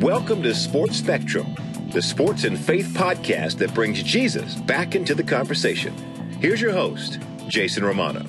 Welcome to Sports Spectrum, the sports and faith podcast that brings Jesus back into the conversation. Here's your host, Jason Romano.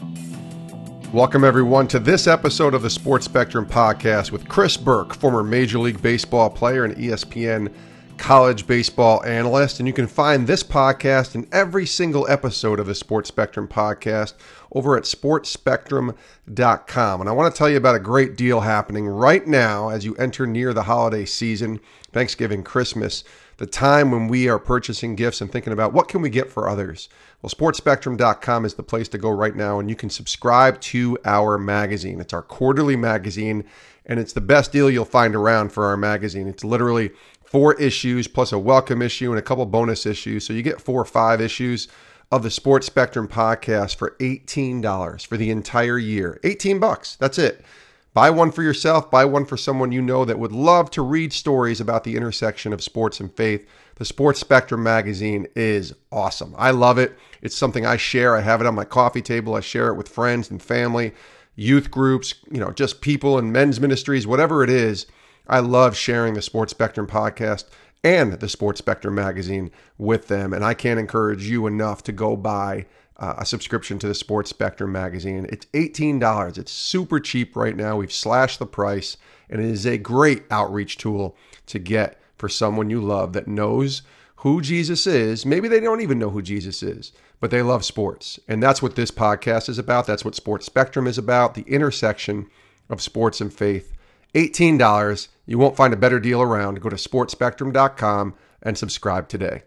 Welcome, everyone, to this episode of the Sports Spectrum podcast with Chris Burke, former Major League Baseball player and ESPN college baseball analyst. And you can find this podcast and every single episode of the Sports Spectrum podcast over at sportsspectrum.com. And I want to tell you about a great deal happening right now as you enter near the holiday season, Thanksgiving, Christmas, the time when we are purchasing gifts and thinking about what can we get for others. Well, sportsspectrum.com is the place to go right now and you can subscribe to our magazine. It's our quarterly magazine and it's the best deal you'll find around for our magazine. It's literally four issues plus a welcome issue and a couple bonus issues. So you get four or five issues of the Sports Spectrum podcast for $18 for the entire year. 18 bucks. That's it. Buy one for yourself, buy one for someone you know that would love to read stories about the intersection of sports and faith. The Sports Spectrum magazine is awesome. I love it. It's something I share. I have it on my coffee table. I share it with friends and family, youth groups, you know, just people in men's ministries, whatever it is. I love sharing the Sports Spectrum podcast and the Sports Spectrum magazine with them. And I can't encourage you enough to go buy uh, a subscription to the Sports Spectrum magazine. It's $18. It's super cheap right now. We've slashed the price, and it is a great outreach tool to get for someone you love that knows who Jesus is. Maybe they don't even know who Jesus is, but they love sports. And that's what this podcast is about. That's what Sports Spectrum is about the intersection of sports and faith. $18. You won't find a better deal around. Go to sportsspectrum.com and subscribe today.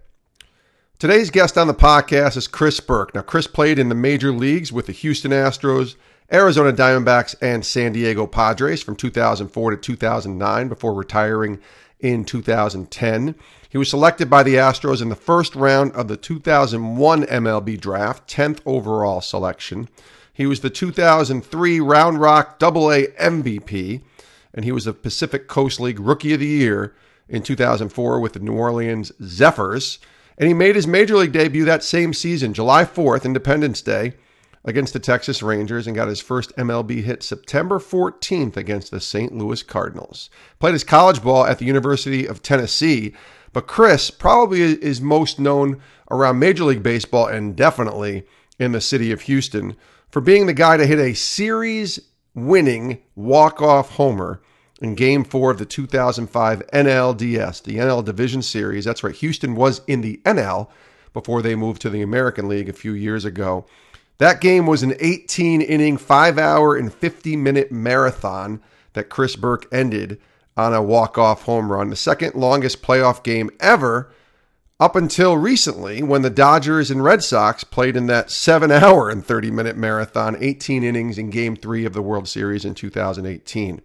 Today's guest on the podcast is Chris Burke. Now, Chris played in the major leagues with the Houston Astros, Arizona Diamondbacks, and San Diego Padres from 2004 to 2009 before retiring in 2010. He was selected by the Astros in the first round of the 2001 MLB draft, 10th overall selection. He was the 2003 Round Rock AA MVP and he was the Pacific Coast League Rookie of the Year in 2004 with the New Orleans Zephyrs. And he made his major league debut that same season, July 4th, Independence Day, against the Texas Rangers, and got his first MLB hit September 14th against the St. Louis Cardinals. Played his college ball at the University of Tennessee, but Chris probably is most known around Major League Baseball and definitely in the city of Houston for being the guy to hit a series winning walk-off homer in game four of the 2005 NLDS, the NL Division Series. That's right, Houston was in the NL before they moved to the American League a few years ago. That game was an 18 inning, five hour, and 50 minute marathon that Chris Burke ended on a walk off home run, the second longest playoff game ever up until recently when the Dodgers and Red Sox played in that seven hour and 30 minute marathon, 18 innings in game three of the World Series in 2018.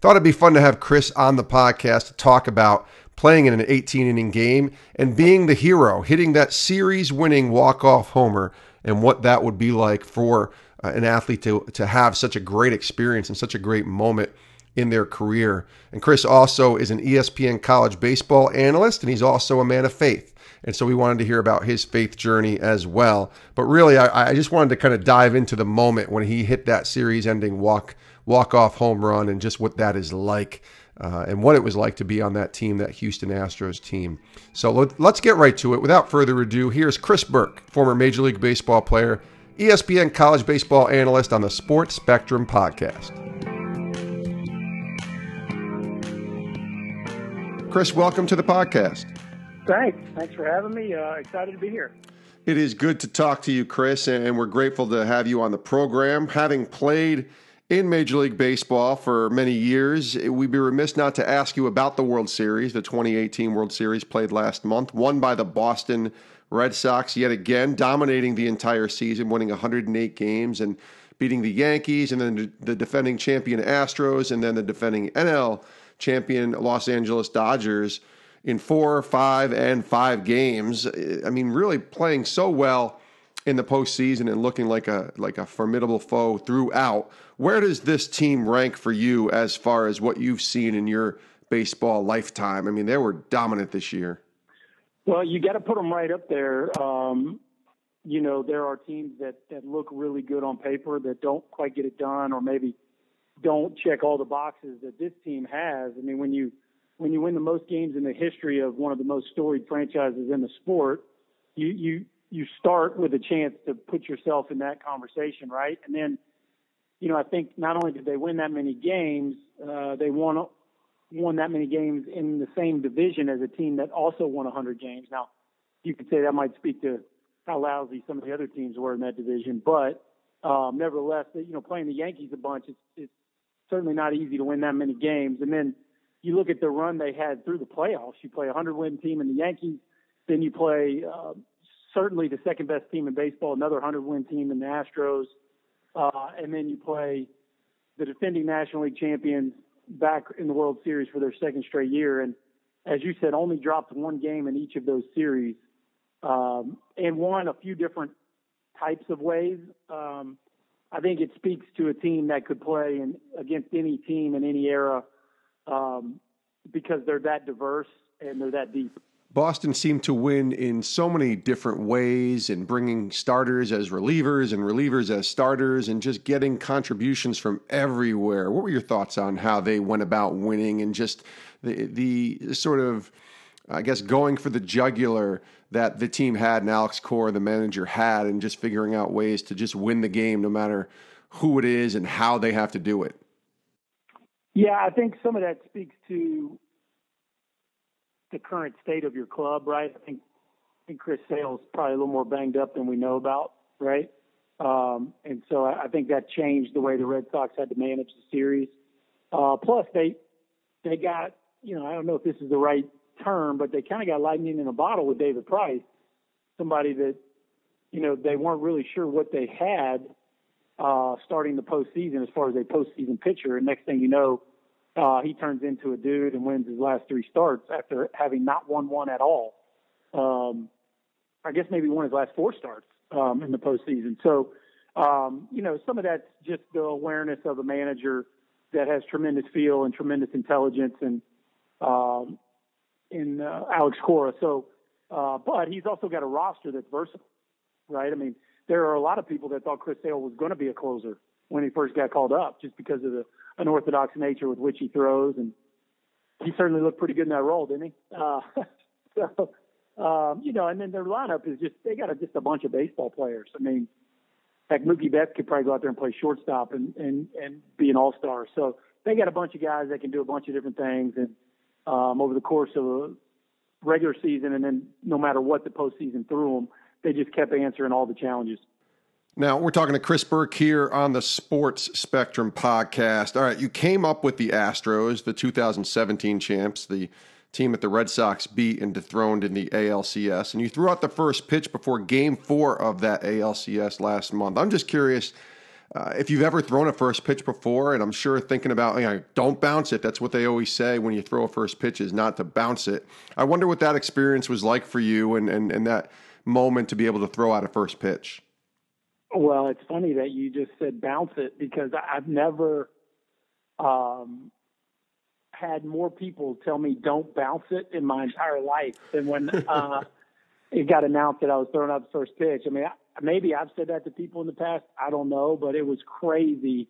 Thought it'd be fun to have Chris on the podcast to talk about playing in an 18 inning game and being the hero, hitting that series winning walk off homer, and what that would be like for uh, an athlete to, to have such a great experience and such a great moment in their career. And Chris also is an ESPN college baseball analyst, and he's also a man of faith. And so we wanted to hear about his faith journey as well. But really, I, I just wanted to kind of dive into the moment when he hit that series-ending walk walk-off home run and just what that is like. Uh, and what it was like to be on that team, that Houston Astros team. So let, let's get right to it. Without further ado, here's Chris Burke, former Major League Baseball player, ESPN college baseball analyst on the Sports Spectrum podcast. Chris, welcome to the podcast. Thanks. Thanks for having me. Uh, excited to be here. It is good to talk to you, Chris, and we're grateful to have you on the program. Having played in Major League Baseball for many years, we'd be remiss not to ask you about the World Series, the 2018 World Series played last month, won by the Boston Red Sox yet again, dominating the entire season, winning 108 games and beating the Yankees, and then the defending champion Astros, and then the defending NL champion Los Angeles Dodgers in four, five, and five games. I mean, really playing so well in the postseason and looking like a like a formidable foe throughout. Where does this team rank for you as far as what you've seen in your baseball lifetime? I mean, they were dominant this year. Well, you got to put them right up there. Um, you know, there are teams that that look really good on paper that don't quite get it done, or maybe don't check all the boxes that this team has. I mean, when you when you win the most games in the history of one of the most storied franchises in the sport, you you you start with a chance to put yourself in that conversation, right? And then, you know, I think not only did they win that many games, uh, they won won that many games in the same division as a team that also won 100 games. Now, you could say that might speak to how lousy some of the other teams were in that division, but um, nevertheless, you know, playing the Yankees a bunch, it's, it's certainly not easy to win that many games. And then you look at the run they had through the playoffs. You play a 100 win team in the Yankees, then you play uh, certainly the second best team in baseball, another 100 win team in the Astros, uh, and then you play the defending National League champions back in the World Series for their second straight year. And as you said, only dropped one game in each of those series um, and won a few different types of ways. Um, I think it speaks to a team that could play in, against any team in any era um, because they're that diverse and they're that deep. Boston seemed to win in so many different ways and bringing starters as relievers and relievers as starters and just getting contributions from everywhere. What were your thoughts on how they went about winning and just the the sort of I guess going for the jugular that the team had and Alex Cora, the manager, had, and just figuring out ways to just win the game no matter who it is and how they have to do it. Yeah, I think some of that speaks to the current state of your club, right? I think I think Chris Sale's probably a little more banged up than we know about, right? Um, and so I, I think that changed the way the Red Sox had to manage the series. Uh, plus, they they got you know I don't know if this is the right term, but they kind of got lightning in a bottle with David Price, somebody that you know they weren't really sure what they had uh, starting the postseason as far as a postseason pitcher. And next thing you know, uh, he turns into a dude and wins his last three starts after having not won one at all. Um, I guess maybe won his last four starts um, in the postseason. So, um, you know, some of that's just the awareness of a manager that has tremendous feel and tremendous intelligence and um, in uh, Alex Cora. So, uh, but he's also got a roster that's versatile, right? I mean, there are a lot of people that thought Chris Sale was going to be a closer when he first got called up, just because of the unorthodox nature with which he throws, and he certainly looked pretty good in that role, didn't he? Uh, so, um, you know, and then their lineup is just they got a, just a bunch of baseball players. I mean, heck, Mookie Betts could probably go out there and play shortstop and and and be an all star. So they got a bunch of guys that can do a bunch of different things, and um, over the course of a regular season, and then no matter what the postseason threw them, they just kept answering all the challenges. Now, we're talking to Chris Burke here on the Sports Spectrum podcast. All right, you came up with the Astros, the 2017 champs, the team that the Red Sox beat and dethroned in the ALCS, and you threw out the first pitch before game four of that ALCS last month. I'm just curious uh, if you've ever thrown a first pitch before, and I'm sure thinking about, you know, don't bounce it. That's what they always say when you throw a first pitch is not to bounce it. I wonder what that experience was like for you and, and, and that moment to be able to throw out a first pitch. Well, it's funny that you just said bounce it because I've never um, had more people tell me don't bounce it in my entire life than when uh, it got announced that I was throwing out the first pitch. I mean, I, maybe I've said that to people in the past. I don't know, but it was crazy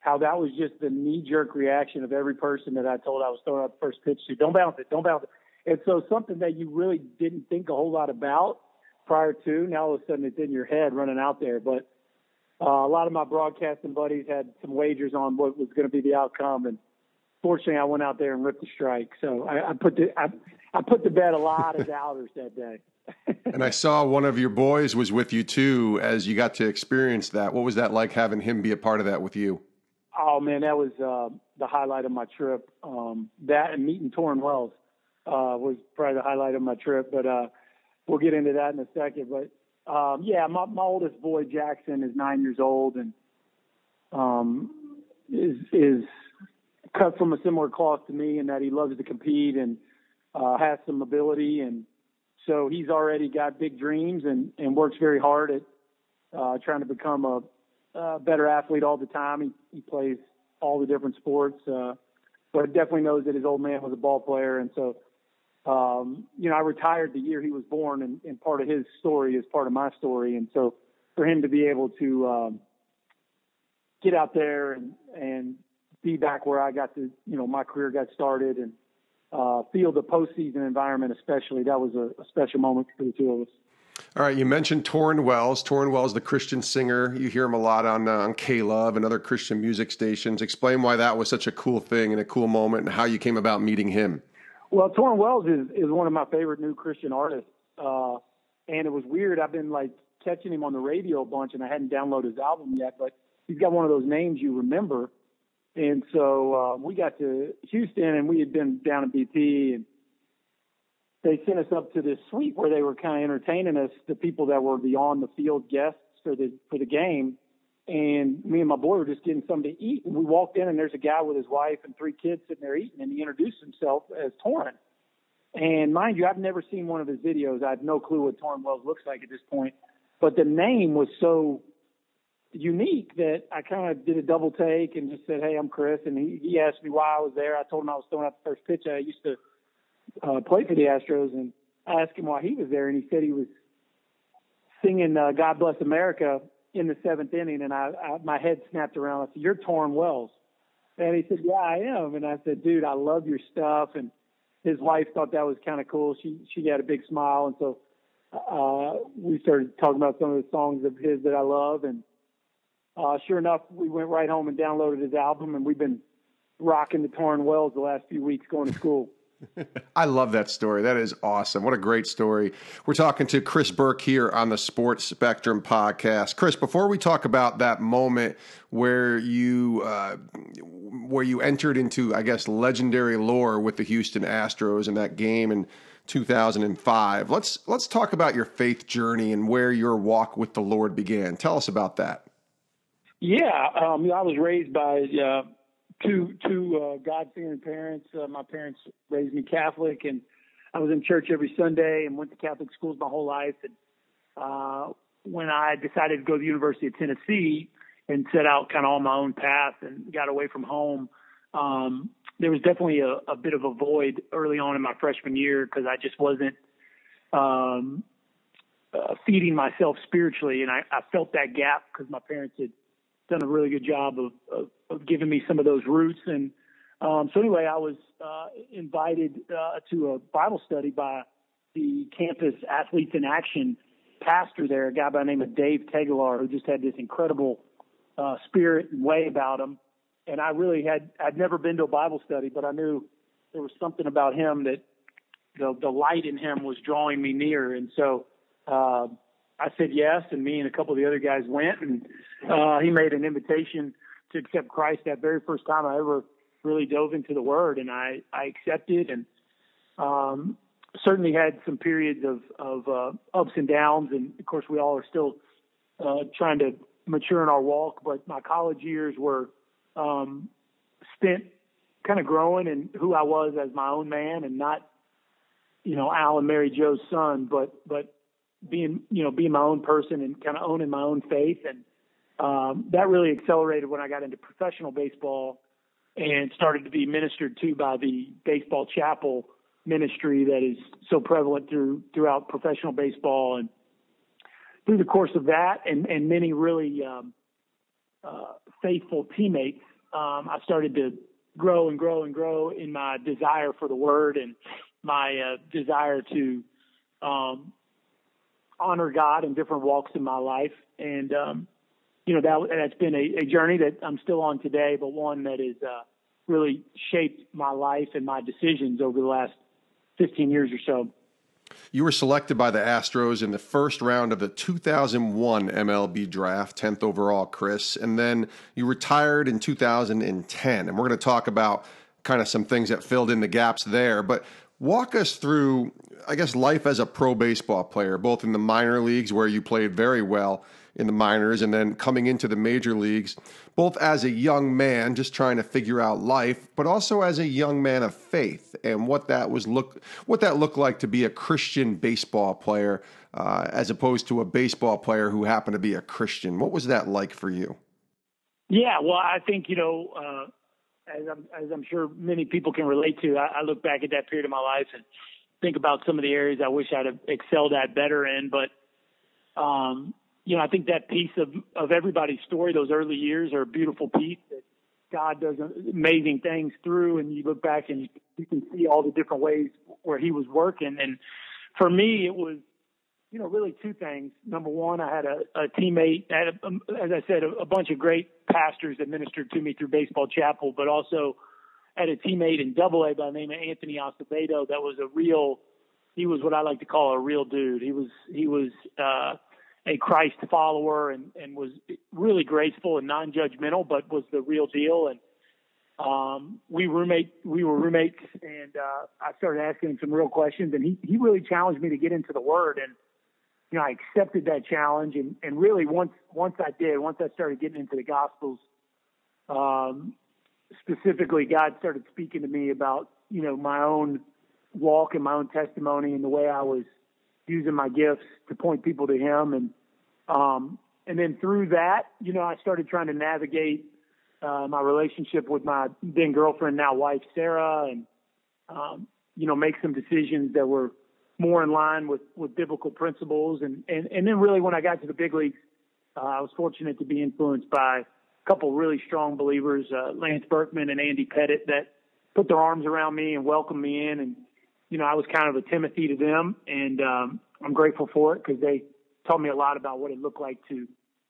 how that was just the knee jerk reaction of every person that I told I was throwing out the first pitch to. Don't bounce it, don't bounce it. And so something that you really didn't think a whole lot about prior to, now all of a sudden it's in your head running out there. But uh, a lot of my broadcasting buddies had some wagers on what was going to be the outcome, and fortunately I went out there and ripped the strike. So I, I put the I, I put to bed a lot of doubters that day and I saw one of your boys was with you too as you got to experience that. What was that like having him be a part of that with you? Oh man, that was uh, the highlight of my trip. Um, that and meeting Tauren Wells uh, was probably the highlight of my trip. But uh, we'll get into that in a second. But um, yeah, my, my oldest boy Jackson is nine years old and um, is is cut from a similar cloth to me in that he loves to compete and uh, has some ability and so he's already got big dreams and, and works very hard at uh, trying to become a, a better athlete all the time. He, he plays all the different sports, uh, but definitely knows that his old man was a ball player. And so, um, you know, I retired the year he was born, and, and part of his story is part of my story. And so, for him to be able to um, get out there and and be back where I got to, you know, my career got started and uh, feel the postseason environment, especially. That was a, a special moment for the two of us. All right, you mentioned Tauren Wells. Tauren Wells, the Christian singer. You hear him a lot on uh, on K Love and other Christian music stations. Explain why that was such a cool thing and a cool moment, and how you came about meeting him. Well, Tauren Wells is is one of my favorite new Christian artists, uh, and it was weird. I've been like catching him on the radio a bunch, and I hadn't downloaded his album yet, but he's got one of those names you remember. And so uh, we got to Houston, and we had been down at BP, and they sent us up to this suite where they were kind of entertaining us, the people that were on the field guests for the for the game. And me and my boy were just getting something to eat, and we walked in, and there's a guy with his wife and three kids sitting there eating, and he introduced himself as Tauren. And mind you, I've never seen one of his videos. I have no clue what Tauren Wells looks like at this point, but the name was so unique that I kind of did a double take and just said, "Hey, I'm Chris," and he, he asked me why I was there. I told him I was throwing out the first pitch. I used to uh, played for the Astros, and I asked him why he was there, and he said he was singing uh, "God Bless America" in the seventh inning, and I, I my head snapped around. I said, "You're Tauren Wells," and he said, "Yeah, I am." And I said, "Dude, I love your stuff." And his wife thought that was kind of cool. She she had a big smile, and so uh, we started talking about some of the songs of his that I love, and uh, sure enough, we went right home and downloaded his album, and we've been rocking the Tauren Wells the last few weeks going to school. I love that story. That is awesome. What a great story. We're talking to Chris Burke here on the Sports Spectrum podcast. Chris, before we talk about that moment where you uh, where you entered into, I guess, legendary lore with the Houston Astros in that game in 2005, let's let's talk about your faith journey and where your walk with the Lord began. Tell us about that. Yeah, um, I was raised by. Uh, two two uh, God fearing parents. Uh, my parents raised me Catholic, and I was in church every Sunday and went to Catholic schools my whole life. And uh, when I decided to go to the University of Tennessee and set out kind of on my own path and got away from home, um, there was definitely a, a bit of a void early on in my freshman year because I just wasn't um, uh, feeding myself spiritually, and I, I felt that gap because my parents had done a really good job of, of, of giving me some of those roots. And um, so anyway, I was uh, invited uh, to a Bible study by the campus Athletes in Action pastor there, a guy by the name of Dave Tegelar, who just had this incredible uh, spirit and way about him. And I really had I'd never been to a Bible study, but I knew there was something about him that the the light in him was drawing me near. And so uh, I said yes, and me and a couple of the other guys went, and uh, he made an invitation to accept Christ that very first time I ever really dove into the Word, and I I accepted, and um, certainly had some periods of of uh, ups and downs, and of course we all are still uh, trying to mature in our walk. But my college years were um, spent kind of growing in who I was as my own man, and not you know Al and Mary Joe's son, but but being you know being my own person and kind of owning my own faith and um, that really accelerated when I got into professional baseball and started to be ministered to by the baseball chapel ministry that is so prevalent through throughout professional baseball and through the course of that and, and many really um, uh, faithful teammates um, I started to grow and grow and grow in my desire for the word and my uh, desire to um, honor God in different walks in my life. And, um, you know, that, that's been a, a journey that I'm still on today, but one that has uh, really shaped my life and my decisions over the last 15 years or so. You were selected by the Astros in the first round of the 2001 MLB draft, 10th overall, Chris. And then you retired in 2010. And we're going to talk about kind of some things that filled in the gaps there. But walk us through I guess, life as a pro baseball player, both in the minor leagues where you played very well in the minors and then coming into the major leagues, both as a young man just trying to figure out life, but also as a young man of faith and what that was look what that looked like to be a Christian baseball player uh, as opposed to a baseball player who happened to be a Christian. What was that like for you? Yeah, well, I think you know, uh, as I'm as I'm sure many people can relate to, I, I look back at that period of my life and think about some of the areas I wish I'd have excelled at better in. But, um, you know, I think that piece of, of everybody's story, those early years are a beautiful piece that God does amazing things through. And you look back and you can see all the different ways where he was working. And for me, it was, you know, really two things. Number one, I had a, a teammate, had, a, um, as I said, a, a bunch of great pastors that ministered to me through Baseball Chapel, but also had a teammate in Double A by the name of Anthony Acevedo that was a real. He was what I like to call a real dude. He was he was uh, a Christ follower and and was really graceful and non-judgmental, but was the real deal. And um, we roommate we were roommates, and uh, I started asking him some real questions, and he he really challenged me to get into the Word, and you know I accepted that challenge, and and really once once I did, once I started getting into the Gospels, um, specifically, God started speaking to me about you know my own walk and my own testimony and the way I was using my gifts to point people to Him, and um, and then through that, you know, I started trying to navigate uh, my relationship with my then girlfriend, now wife Sarah, and um, you know, make some decisions that were more in line with with biblical principles, and and and then really when I got to the big leagues, uh, I was fortunate to be influenced by a couple really strong believers, uh, Lance Berkman and Andy Pettitte, that put their arms around me and welcomed me in, and you know, I was kind of a Timothy to them, and um, I'm grateful for it because they taught me a lot about what it looked like to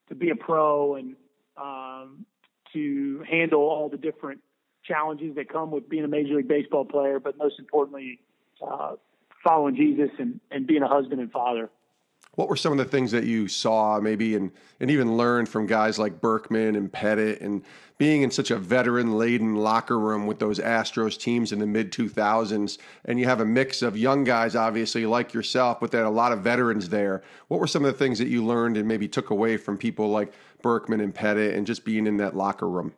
to be a pro and um, to handle all the different challenges that come with being a major league baseball player, but most importantly, uh, following Jesus and, and being a husband and father. What were some of the things that you saw, maybe, and and even learned from guys like Berkman and Pettitte, and being in such a veteran-laden locker room with those Astros teams in the mid 2000s, and you have a mix of young guys, obviously like yourself, but there are a lot of veterans there. What were some of the things that you learned and maybe took away from people like Berkman and Pettitte, and just being in that locker room?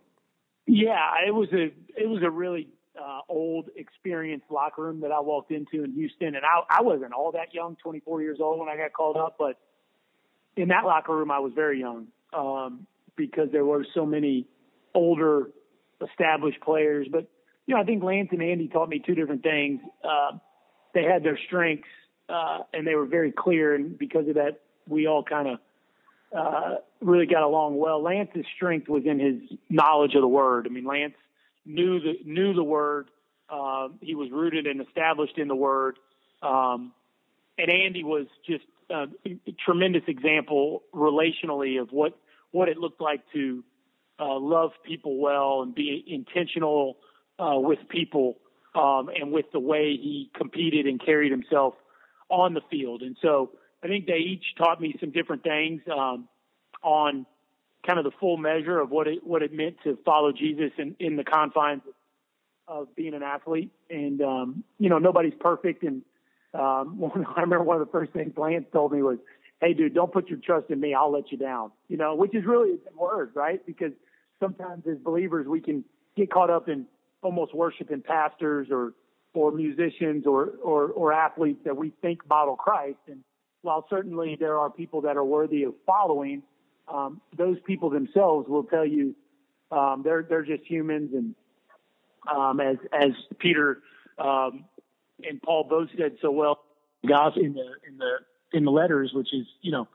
Yeah, it was a it was a really uh, old, experienced locker room that I walked into in Houston, and I, I wasn't all that young, 24 years old when I got called up, but in that locker room I was very young um, because there were so many older, established players. But you know, I think Lance and Andy taught me two different things. Uh, they had their strengths, uh, and they were very clear, and because of that, we all kind of uh, really got along well. Lance's strength was in his knowledge of the word. I mean, Lance knew the knew the word. Uh, he was rooted and established in the word. Um, and Andy was just a, a tremendous example relationally of what what it looked like to uh, love people well and be intentional uh, with people um, and with the way he competed and carried himself on the field. And so I think they each taught me some different things um, on kind of the full measure of what it what it meant to follow Jesus in, in the confines of being an athlete. And um, you know, nobody's perfect. And um, I remember one of the first things Lance told me was, "Hey, dude, don't put your trust in me. I'll let you down." You know, which is really a good word, right? Because sometimes as believers we can get caught up in almost worshiping pastors or or musicians or, or or athletes that we think model Christ. And while certainly there are people that are worthy of following um, those people themselves will tell you um, they're they're just humans, and um, as as Peter um, and Paul both said so well, guys in the in the in the letters, which is you know,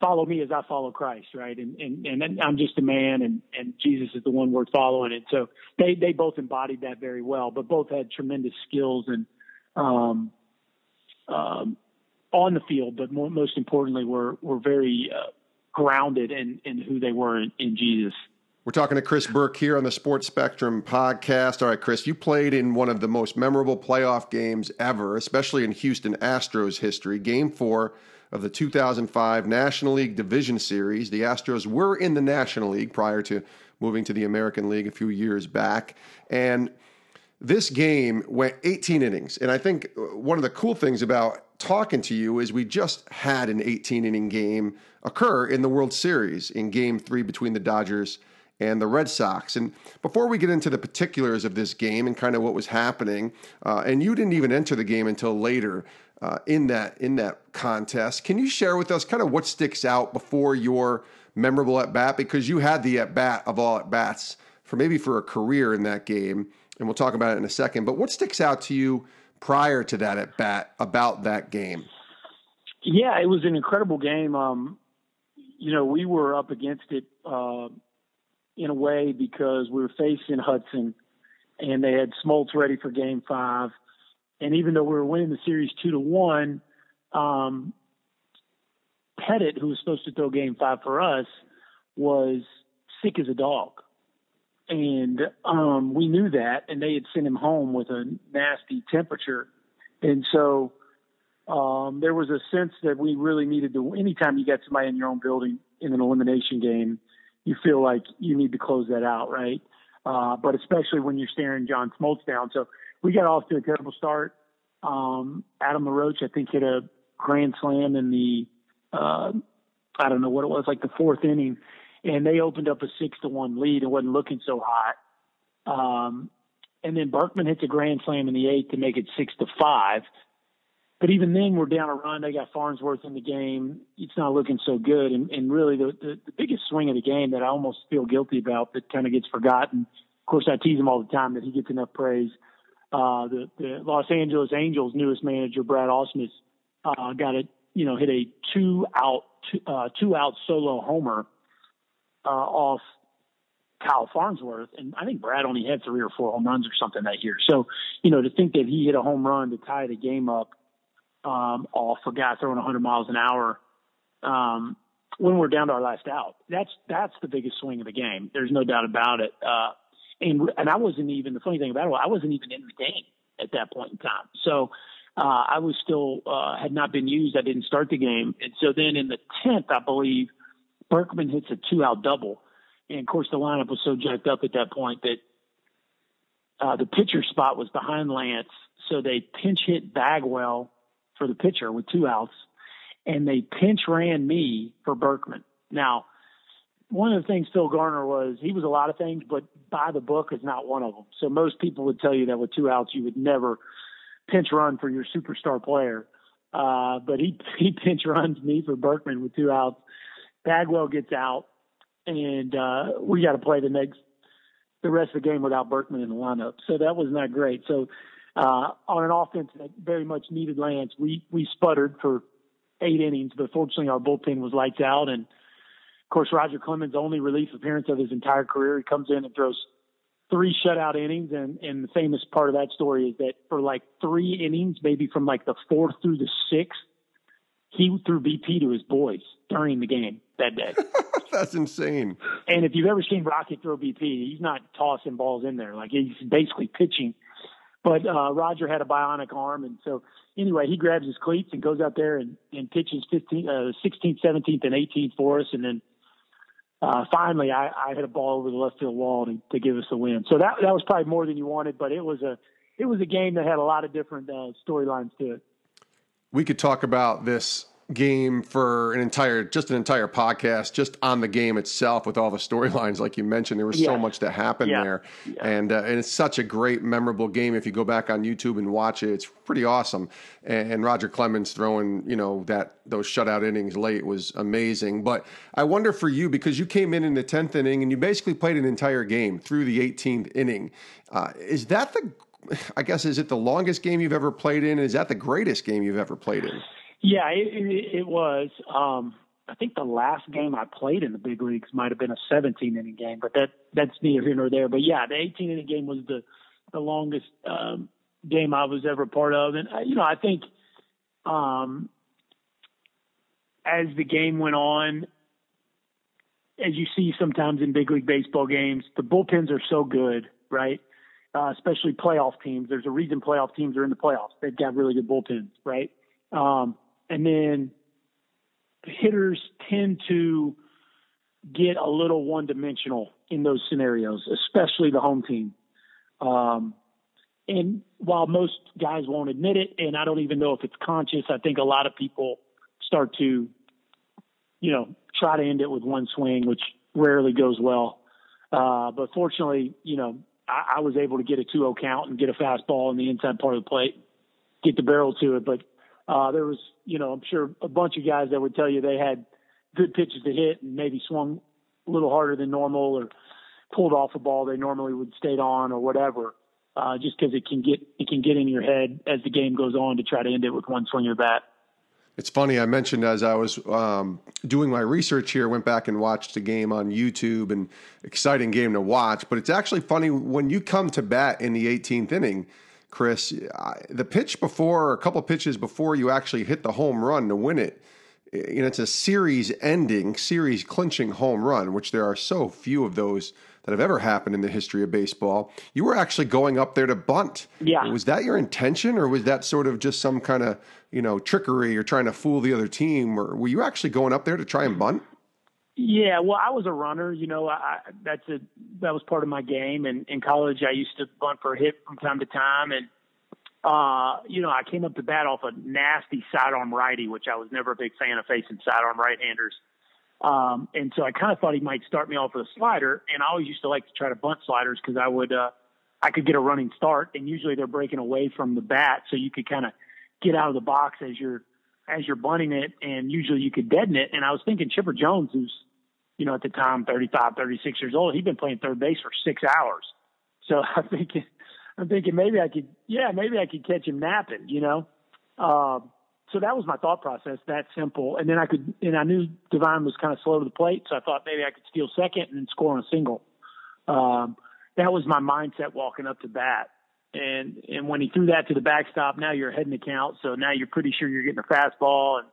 follow me as I follow Christ, right? And and and I'm just a man, and and Jesus is the one worth following, and so they they both embodied that very well, but both had tremendous skills and um, um, on the field, but more, most importantly, were were very uh, grounded in, in who they were in, in Jesus. We're talking to Chris Burke here on the Sports Spectrum podcast. All right, Chris, you played in one of the most memorable playoff games ever, especially in Houston Astros history. Game four of the 2005 National League Division Series. The Astros were in the National League prior to moving to the American League a few years back. And this game went 18 innings. And I think uh, one of the cool things about talking to you is we just had an 18 inning game occur in the World Series in game three between the Dodgers and the Red Sox. And before we get into the particulars of this game and kind of what was happening, uh, and you didn't even enter the game until later uh, in that in that contest, can you share with us kind of what sticks out before your memorable at bat? Because you had the at bat of all at bats for maybe for a career in that game, and we'll talk about it in a second. But what sticks out to you? prior to that at bat about that game? Yeah, it was an incredible game. Um, you know, we were up against it uh, in a way because we were facing Hudson, and they had Smoltz ready for Game Five. And even though we were winning the series two to one, um, Pettitte, who was supposed to throw Game Five for us, was sick as a dog, and um, we knew that, and they had sent him home with a nasty temperature, and so um, there was a sense that we really needed to. Anytime you get somebody in your own building in an elimination game, you feel like you need to close that out, right? Uh, but especially when you're staring John Smoltz down. So we got off to a terrible start. Um, Adam LaRoche, I think, hit a grand slam in the, uh, I don't know what it was, like the fourth inning, and they opened up a six to one lead. It wasn't looking so hot. Um, and then Berkman hits a grand slam in the eighth to make it six to five. But even then, we're down a run. They got Farnsworth in the game. It's not looking so good. And, and really, the, the, the biggest swing of the game that I almost feel guilty about that kind of gets forgotten. Of course, I tease him all the time that he gets enough praise. Uh, the, the Los Angeles Angels' newest manager, Brad Ausmus, uh, got it. You know, hit a two out, two, uh, two out solo homer uh, off Kyle Farnsworth, and I think Brad only had three or four home runs or something that year. So, you know, to think that he hit a home run to tie the game up um, off a guy throwing 100 miles an hour um, when we're down to our last out. That's that's the biggest swing of the game. There's no doubt about it. Uh, and and I wasn't even the funny thing about it. I wasn't even in the game at that point in time. So uh, I was still uh, had not been used. I didn't start the game, and so then in the tenth, I believe Berkman hits a two out double, and of course the lineup was so jacked up at that point that uh, the pitcher spot was behind Lance, so they pinch hit Bagwell for the pitcher with two outs, and they pinch ran me for Berkman. Now, one of the things Phil Garner was he was a lot of things, but by the book is not one of them. So most people would tell you that with two outs you would never pinch run for your superstar player. Uh, but he he pinch runs me for Berkman with two outs. Bagwell gets out, and uh, we got to play the next the rest of the game without Berkman in the lineup. So that was not great. So uh, on an offense that very much needed Lance, we we sputtered for eight innings, but fortunately our bullpen was lights out. And of course, Roger Clemens' only relief appearance of his entire career, he comes in and throws three shutout innings. And and the famous part of that story is that for like three innings, maybe from like the fourth through the sixth, he threw BP to his boys during the game that day. That's insane. And if you've ever seen Rocket throw BP, he's not tossing balls in there. Like he's basically pitching but uh, Roger had a bionic arm, and so anyway, he grabs his cleats and goes out there and, and pitches 15, uh, 16th, 17th, and 18th for us, and then uh, finally, I, I hit a ball over the left field wall to, to give us a win. So that that was probably more than you wanted, but it was a it was a game that had a lot of different uh, storylines to it. We could talk about this game for an entire just an entire podcast just on the game itself with all the storylines like you mentioned. There was yeah. so much that happened yeah. there. Yeah. and uh, and it's such a great memorable game. If you go back on YouTube and watch it it's pretty awesome. And, and, Roger Clemens throwing you know that those shutout innings late was amazing. But I wonder for you because you came in in the 10th inning and you basically played an entire game through the 18th inning. Uh, is that the I guess is it the longest game you've ever played in? Is that the greatest game you've ever played in yeah, it, it, it was. Um, I think the last game I played in the big leagues might have been a 17 inning game, but that that's neither here nor there. But yeah, the 18 inning game was the the longest um, game I was ever part of, and uh, you know I think um, as the game went on, as you see sometimes in big league baseball games, the bullpens are so good, right? Uh, especially playoff teams. There's a reason playoff teams are in the playoffs. They've got really good bullpens, right? Um, and then hitters tend to get a little one dimensional in those scenarios, especially the home team. Um, and while most guys won't admit it, and I don't even know if it's conscious, I think a lot of people start to, you know, try to end it with one swing, which rarely goes well. Uh, but fortunately, you know, I, I was able to get a 2-0 count and get a fastball in the inside part of the plate, get the barrel to it. But uh, there was, you know, I'm sure a bunch of guys that would tell you they had good pitches to hit and maybe swung a little harder than normal or pulled off a ball they normally would stayed on or whatever. Uh, just because it can get it can get in your head as the game goes on to try to end it with one swing of the bat. It's funny. I mentioned as I was um, doing my research here, went back and watched a game on YouTube, and exciting game to watch. But it's actually funny when you come to bat in the 18th inning, Chris. The pitch before, a couple pitches before you actually hit the home run to win it. Eh, you know, it's a series-ending, series-clinching home run, which there are so few of those that have ever happened in the history of baseball. You were actually going up there to bunt. Yeah. Was that your intention, or was that sort of just some kind of you know trickery or trying to fool the other team, or were you actually going up there to try and bunt? Yeah, well, I was a runner. You know, I, that's a that was part of my game. And in college, I used to bunt for a hit from time to time. And uh, you know, I came up to bat off a nasty sidearm righty, which I was never a big fan of facing sidearm right-handers. Um, and so I kind of thought he might start me off with a slider. And I always used to like to try to bunt sliders because I would, uh, I could get a running start. And usually they're breaking away from the bat, so you could kind of get out of the box as you're as you're bunting it, and usually you could deaden it. And I was thinking Chipper Jones, who's you know at the time 35, 36 years old, he'd been playing third base for six hours. So I'm thinking, I'm thinking maybe I could, yeah, maybe I could catch him napping, you know. Um, so that was my thought process, that simple. And then I could, and I knew Devine was kind of slow to the plate, so I thought maybe I could steal second and score on a single. Um, that was my mindset walking up to bat. And and when he threw that to the backstop, now you're ahead in the count, so now you're pretty sure you're getting a fastball. And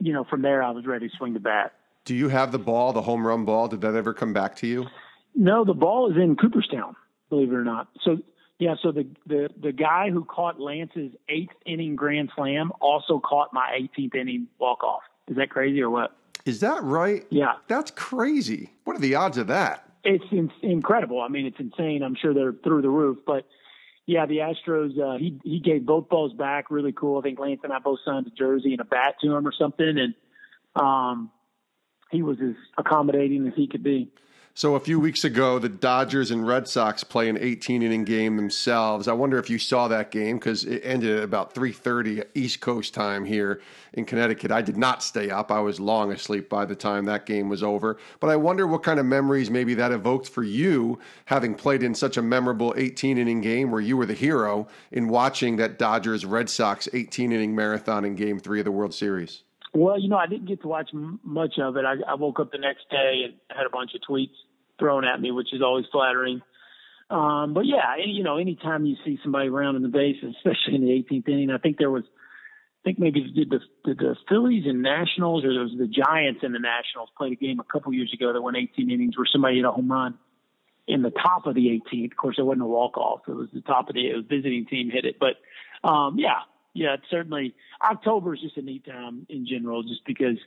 you know, from there, I was ready to swing the bat. Do you have the ball, the home run ball? Did that ever come back to you? No, the ball is in Cooperstown, believe it or not. So yeah, so the the the guy who caught Lance's eighth inning grand slam also caught my 18th inning walk off. Is that crazy or what? Is that right? Yeah, that's crazy. What are the odds of that? It's in, incredible. I mean, it's insane. I'm sure they're through the roof. But yeah, the Astros. Uh, he he gave both balls back. Really cool. I think Lance and I both signed a jersey and a bat to him or something, and um, he was as accommodating as he could be. So a few weeks ago, the Dodgers and Red Sox play an 18 inning game themselves. I wonder if you saw that game because it ended at about 3:30 East Coast time here in Connecticut. I did not stay up; I was long asleep by the time that game was over. But I wonder what kind of memories maybe that evoked for you, having played in such a memorable 18 inning game where you were the hero in watching that Dodgers Red Sox 18 inning marathon in Game Three of the World Series. Well, you know, I didn't get to watch m- much of it. I, I woke up the next day and had a bunch of tweets thrown at me, which is always flattering. Um, but yeah, you know, anytime you see somebody rounding the bases, especially in the 18th inning, I think there was, I think maybe did the, did the Phillies and Nationals or there was the Giants and the Nationals played a game a couple years ago that went 18 innings where somebody hit a home run in the top of the 18th. Of course, it wasn't a walk off; it was the top of the it was visiting team hit it. But um, yeah, yeah, it's certainly October is just a neat time in general, just because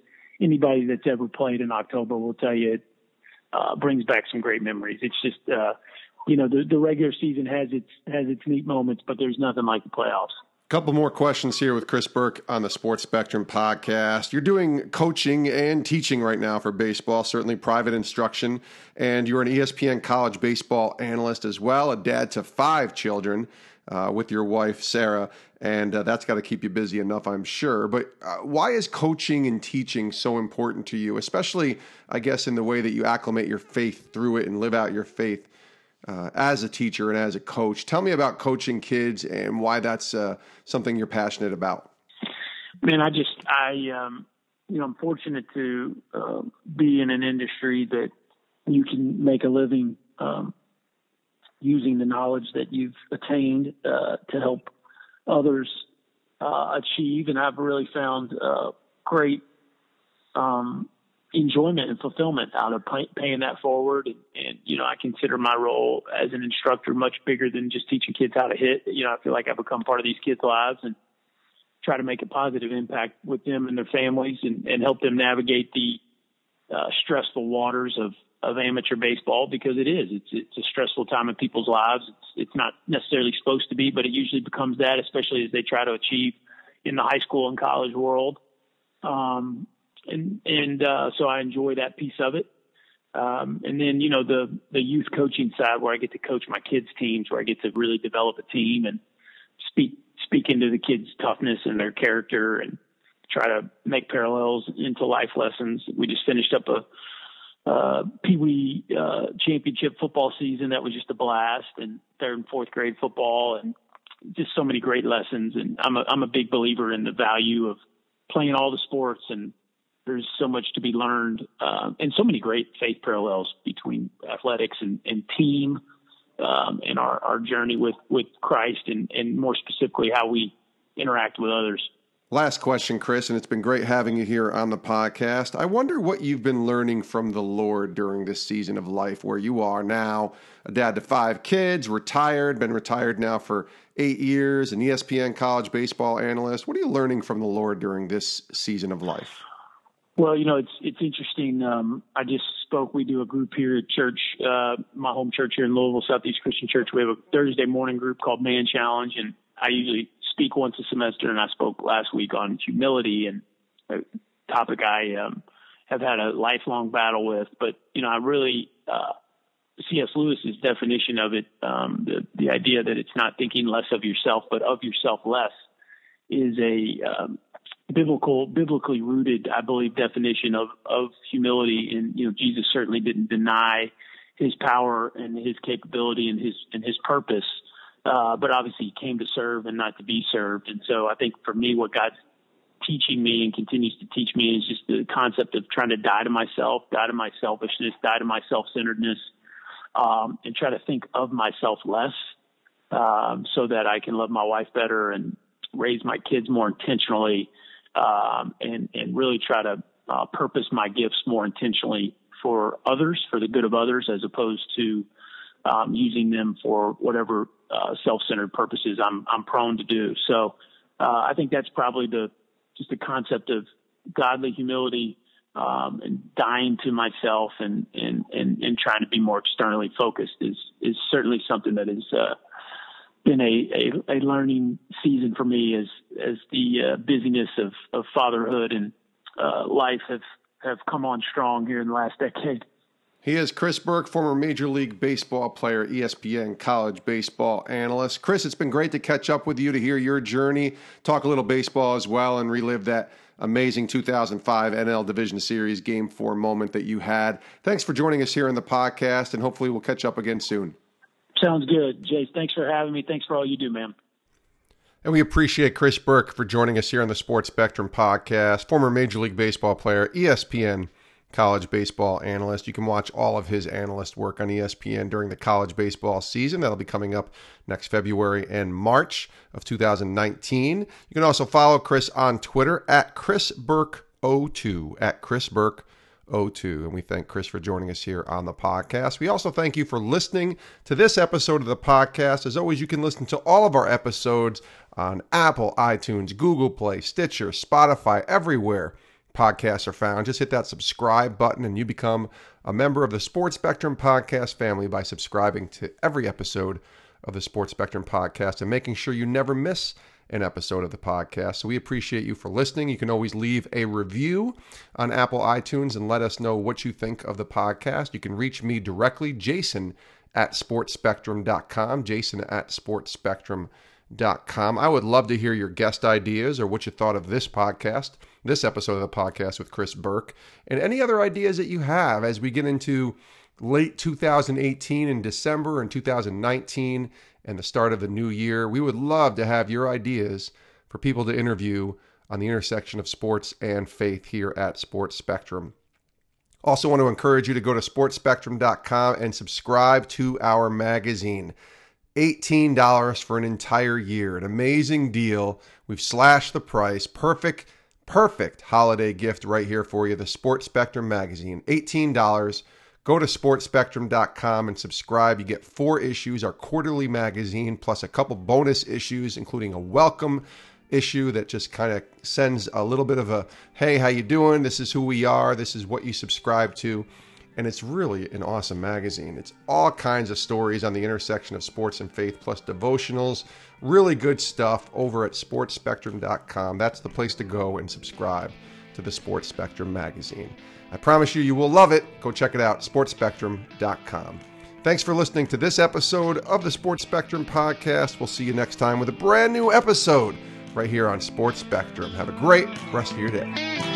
anybody that's ever played in October will tell you it uh, brings back some great memories. It's just, uh, you know, the, the regular season has its has its neat moments, but there's nothing like the playoffs. Couple more questions here with Chris Burke on the Sports Spectrum podcast. You're doing coaching and teaching right now for baseball, certainly private instruction, and you're an ESPN college baseball analyst as well, a dad to five children uh, with your wife, Sarah, and uh, that's got to keep you busy enough, I'm sure. But uh, why is coaching and teaching so important to you, especially, I guess, in the way that you acclimate your faith through it and live out your faith? Uh, as a teacher and as a coach, tell me about coaching kids and why that's uh, something you're passionate about. Man, I just I um, you know I'm fortunate to uh, be in an industry that you can make a living um, using the knowledge that you've attained uh, to help others uh, achieve. And I've really found uh, great um, enjoyment and fulfillment out of pay, paying that forward. And, and, you know, I consider my role as an instructor much bigger than just teaching kids how to hit. You know, I feel like I've become part of these kids' lives and try to make a positive impact with them and their families and, and help them navigate the uh, stressful waters of of amateur baseball because it is. It's it's a stressful time in people's lives. It's it's not necessarily supposed to be, but it usually becomes that, especially as they try to achieve in the high school and college world. Um, and and uh, so I enjoy that piece of it. Um, and then you know the the youth coaching side where I get to coach my kids' teams, where I get to really develop a team and speak speak into the kids' toughness and their character and try to make parallels into life lessons. We just finished up a uh, Pee Wee uh, championship football season that was just a blast, and third and fourth grade football, and just so many great lessons. And I'm a I'm a big believer in the value of playing all the sports and there's so much to be learned uh, and so many great faith parallels between athletics and, and team um, and our, our journey with, with Christ and, and more specifically how we interact with others. Last question, Chris, and it's been great having you here on the podcast. I wonder what you've been learning from the Lord during this season of life where you are now, a dad to five kids, retired, been retired now for eight years, an ESPN college baseball analyst. What are you learning from the Lord during this season of life? Well, you know, it's it's interesting. Um, I just spoke. We do a group here at church, uh, my home church here in Louisville, Southeast Christian Church. We have a Thursday morning group called Man Challenge, and I usually speak once a semester. And I spoke last week on humility and a topic I um, have had a lifelong battle with. But you know, I really uh, C.S. Lewis's definition of it, um, the the idea that it's not thinking less of yourself, but of yourself less, is a um, biblical, biblically rooted, I believe, definition of of humility. And you know, Jesus certainly didn't deny his power and his capability and his and his purpose, uh, but obviously he came to serve and not to be served. And so I think for me, what God's teaching me and continues to teach me is just the concept of trying to die to myself, die to my selfishness, die to my self-centeredness, um, and try to think of myself less, um, so that I can love my wife better and raise my kids more intentionally um, and and really try to uh, purpose my gifts more intentionally for others, for the good of others, as opposed to um, using them for whatever uh, self-centered purposes I'm I'm prone to do. So uh, I think that's probably the just the concept of godly humility um, and dying to myself and, and and and trying to be more externally focused is is certainly something that is uh, been a, a, a learning season for me as as the uh, busyness of, of fatherhood and uh, life have have come on strong here in the last decade. He is Chris Burke, former Major League Baseball player, ESPN college baseball analyst. Chris, it's been great to catch up with you to hear your journey, talk a little baseball as well, and relive that amazing 2005 NL Division Series Game 4 moment that you had. Thanks for joining us here on the podcast, and hopefully we'll catch up again soon. Sounds good. Jace, thanks for having me. Thanks for all you do, man. And we appreciate Chris Burke for joining us here on the Sports Spectrum podcast, former Major League Baseball player, ESPN college baseball analyst. You can watch all of his analyst work on ESPN during the college baseball season. That'll be coming up next February and March of 2019. You can also follow Chris on Twitter at Chris Burke02, at Chris Burke 02. And we thank Chris for joining us here on the podcast. We also thank you for listening to this episode of the podcast. As always, you can listen to all of our episodes on Apple, iTunes, Google Play, Stitcher, Spotify, everywhere podcasts are found. Just hit that subscribe button and you become a member of the Sports Spectrum podcast family by subscribing to every episode of the Sports Spectrum podcast and making sure you never miss an episode of the podcast. So we appreciate you for listening. You can always leave a review on Apple iTunes and let us know what you think of the podcast. You can reach me directly, Jason at sportsspectrum.com, Jason at sportsspectrum.com. I would love to hear your guest ideas or what you thought of this podcast, this episode of the podcast with Chris Burke, and any other ideas that you have as we get into late 2018 in December and 2019 and the start of the new year. We would love to have your ideas for people to interview on the intersection of sports and faith here at Sports Spectrum. Also, want to encourage you to go to sportsspectrum.com and subscribe to our magazine. $18 for an entire year. An amazing deal. We've slashed the price. Perfect, perfect holiday gift right here for you. The Sports Spectrum magazine. $18 Go to sportsspectrum.com and subscribe. You get four issues, our quarterly magazine, plus a couple bonus issues, including a welcome issue that just kind of sends a little bit of a hey, how you doing? This is who we are. This is what you subscribe to. And it's really an awesome magazine. It's all kinds of stories on the intersection of sports and faith, plus devotionals. Really good stuff over at sportsspectrum.com. That's the place to go and subscribe to the Sports Spectrum magazine. I promise you, you will love it. Go check it out, sportsspectrum.com. Thanks for listening to this episode of the Sports Spectrum podcast. We'll see you next time with a brand new episode right here on Sports Spectrum. Have a great rest of your day.